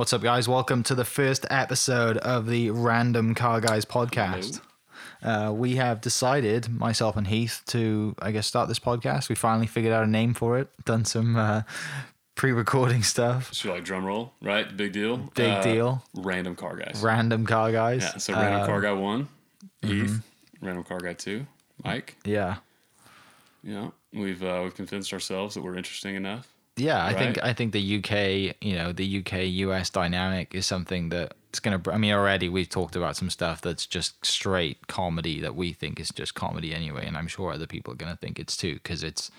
What's up, guys? Welcome to the first episode of the Random Car Guys podcast. Uh, we have decided, myself and Heath, to I guess start this podcast. We finally figured out a name for it. Done some uh, pre-recording stuff. So like drum roll, right? Big deal. Big Uh, deal. Random car guys. Random Car Guys. Yeah. So random car guy one, mm-hmm. Heath. Random car guy two, Mike. Yeah. You know, we've uh, we've convinced ourselves that we're interesting enough. Yeah, I think I think the UK, you know, the UK US dynamic is something that it's gonna. I mean, already we've talked about some stuff that's just straight comedy that we think is just comedy anyway, and I'm sure other people are gonna think it's too because it's,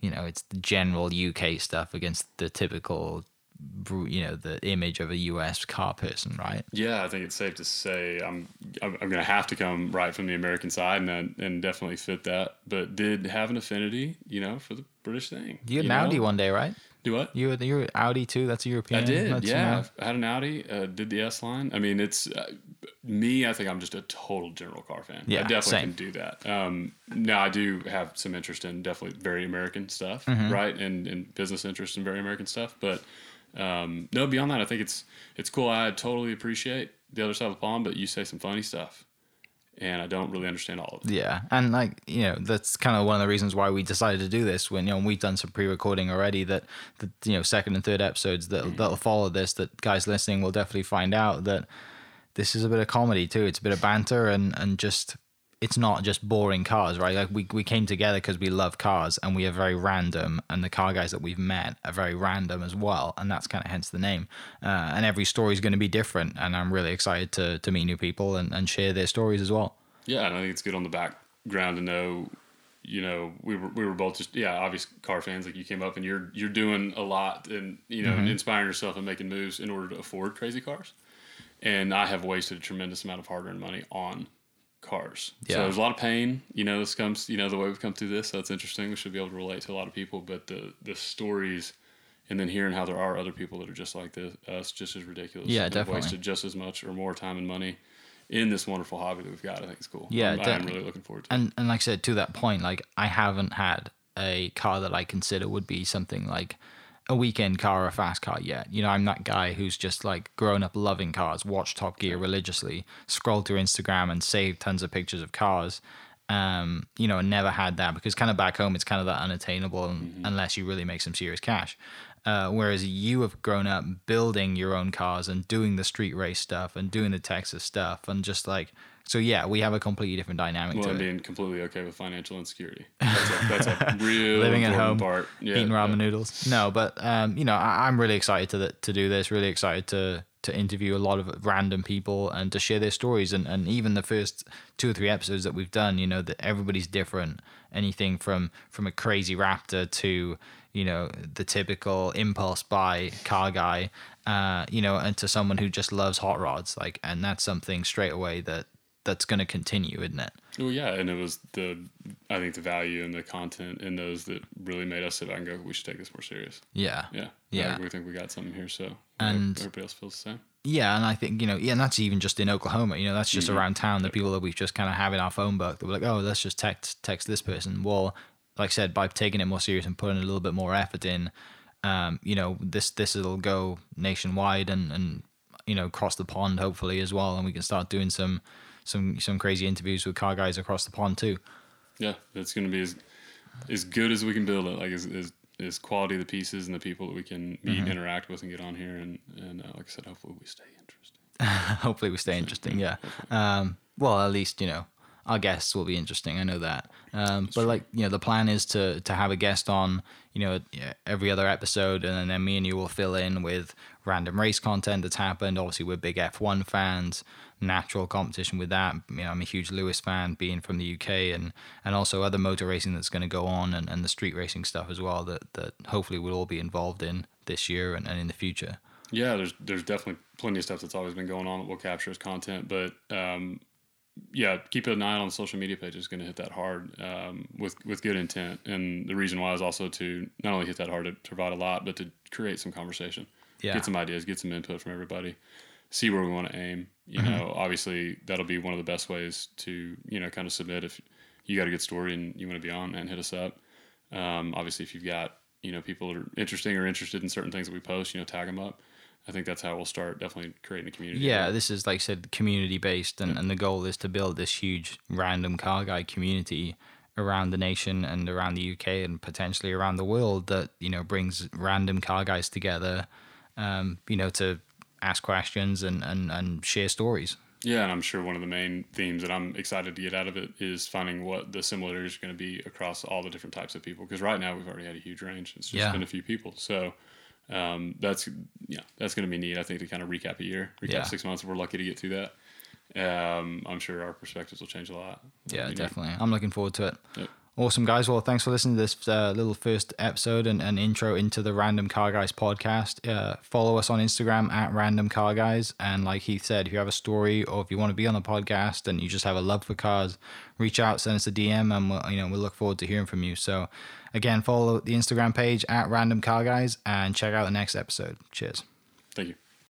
you know, it's the general UK stuff against the typical, you know, the image of a US car person, right? Yeah, I think it's safe to say I'm I'm, I'm going to have to come right from the American side and and definitely fit that. But did have an affinity, you know, for the British thing. You had an know? Audi one day, right? Do what? You were you were Audi too. That's a European. I did, That's, yeah. uh, I had an Audi, uh, did the S line. I mean, it's uh, me. I think I'm just a total general car fan. Yeah, I definitely same. can do that. Um, now I do have some interest in definitely very American stuff, Mm-hmm. right, and and business interest in very American stuff. But um, no, beyond that, I think it's it's cool. I totally appreciate the other side of the pond, but you say some funny stuff, and I don't really understand all of it. Yeah, and like you know, that's kind of one of the reasons why we decided to do this. When you know we've done some pre-recording already, that the you know second and third episodes that that'll follow this, that guys listening will definitely find out that this is a bit of comedy too. It's a bit of banter and and just it's not just boring cars, right? Like we we came together because we love cars and we are very random, and the car guys that we've met are very random as well, and that's kind of hence the name. Uh, and every story is going to be different, and I'm really excited to to meet new people and, and share their stories as well. Yeah, and I think it's good on the background to know, you know, we were we were both just yeah, obvious car fans. Like you came up and you're you're doing a lot and you Mm-hmm. know inspiring yourself and making moves in order to afford crazy cars. And I have wasted a tremendous amount of hard earned money on cars. Yeah. So there's a lot of pain. You know, this comes you know the way we've come through this. So it's interesting. We should be able to relate to a lot of people. But the the stories. And then hearing how there are other people that are just like this, us, just as ridiculous. Yeah, definitely. Wasted just as much or more time and money in this wonderful hobby that we've got. I think it's cool. Yeah, I'm, I'm really looking forward to. it. and and like I said, to that point, like I haven't had a car that I consider would be something like a weekend car or a fast car yet. You know, I'm that guy who's just like grown up loving cars, watched Top Gear religiously, scrolled through Instagram and saved tons of pictures of cars. Um, you know, and never had that because kind of back home it's kind of that unattainable un- unless you really make some serious cash. Uh, whereas you have grown up building your own cars and doing the street race stuff and doing the Texas stuff and just like so yeah, we have a completely different dynamic well, to and it. being completely okay with financial insecurity. That's a, that's a real living at home, part. Yeah, eating ramen yeah. noodles. No, but um, you know, I, I'm really excited to to do this. Really excited to to interview a lot of random people and to share their stories. And and even the first two or three episodes that we've done, you know, that everybody's different. Anything from from a crazy raptor to you know the typical impulse buy car guy, uh, you know, and to someone who just loves hot rods. Like, and that's something straight away that that's going to continue, isn't it? Well, yeah, and it was the I think the value and the content in those that really made us sit back and go, we should take this more serious. Yeah. Yeah, Yeah. Think we think we got something here, so And- everybody else feels the same. Yeah, and I think you know, yeah, and that's even just in Oklahoma. You know, that's just around town. The people that we've just kind of have in our phone book that we're like, oh, let's just text text this person. Well, like I said, by taking it more serious and putting a little bit more effort in, um, you know, this this will go nationwide and and you know across the pond hopefully as well, and we can start doing some some some crazy interviews with car guys across the pond too. Yeah, it's going to be as as good as we can build it. Like as as, as quality of the pieces and the people that we can meet, Mm-hmm. interact with, and get on here. And and uh, like I said, hopefully we stay interested. hopefully we stay interesting yeah um well at least you know our guests will be interesting i know that. Um but like you know the plan is to to have a guest on you know every other episode and then me and you will fill in with random race content that's happened. Obviously we're big f1 fans natural competition with that. You know i'm a huge lewis fan being from the uk and and also other motor racing that's going to go on and, and the street racing stuff as well that that hopefully we'll all be involved in this year and, and in the future. Yeah, there's there's definitely plenty of stuff that's always been going on that we'll capture as content, but um, yeah, keep an eye on the social media page. It's going to hit that hard um, with with good intent, and the reason why is also to not only hit that hard to provide a lot, but to create some conversation, Yeah. get some ideas, get some input from everybody, see where we want to aim. You Mm-hmm. know, obviously that'll be one of the best ways to you know kind of submit if you got a good story and you want to be on and hit us up. Um, obviously, if you've got you know people that are interesting or interested in certain things that we post, you know, tag them up. I think that's how we'll start definitely creating a community. Yeah, this is like I said, community based, and, and the goal is to build this huge random car guy community around the nation and around the UK and potentially around the world that you know brings random car guys together, um, you know, to ask questions and and and share stories. Yeah, and I'm sure one of the main themes that I'm excited to get out of it is finding what the similarities are going to be across all the different types of people. Because right now we've already had a huge range. It's just Yeah. been a few people, so um, that's yeah, that's going to be neat. I think to kind of recap a year, recap Yeah. six months. If we're lucky to get through that. Um, I'm sure our perspectives will change a lot. Yeah, That'll neat. definitely. I'm looking forward to it. Yep. Awesome, guys. Well, thanks for listening to this uh, little first episode and, and intro into the Random Car Guys podcast. Uh, follow us on Instagram at Random Car Guys. And like Heath said, if you have a story or if you want to be on the podcast and you just have a love for cars, reach out, send us a DM, and we'll, you know we'll look forward to hearing from you. So, again, follow the Instagram page at Random Car Guys and check out the next episode. Cheers. Thank you.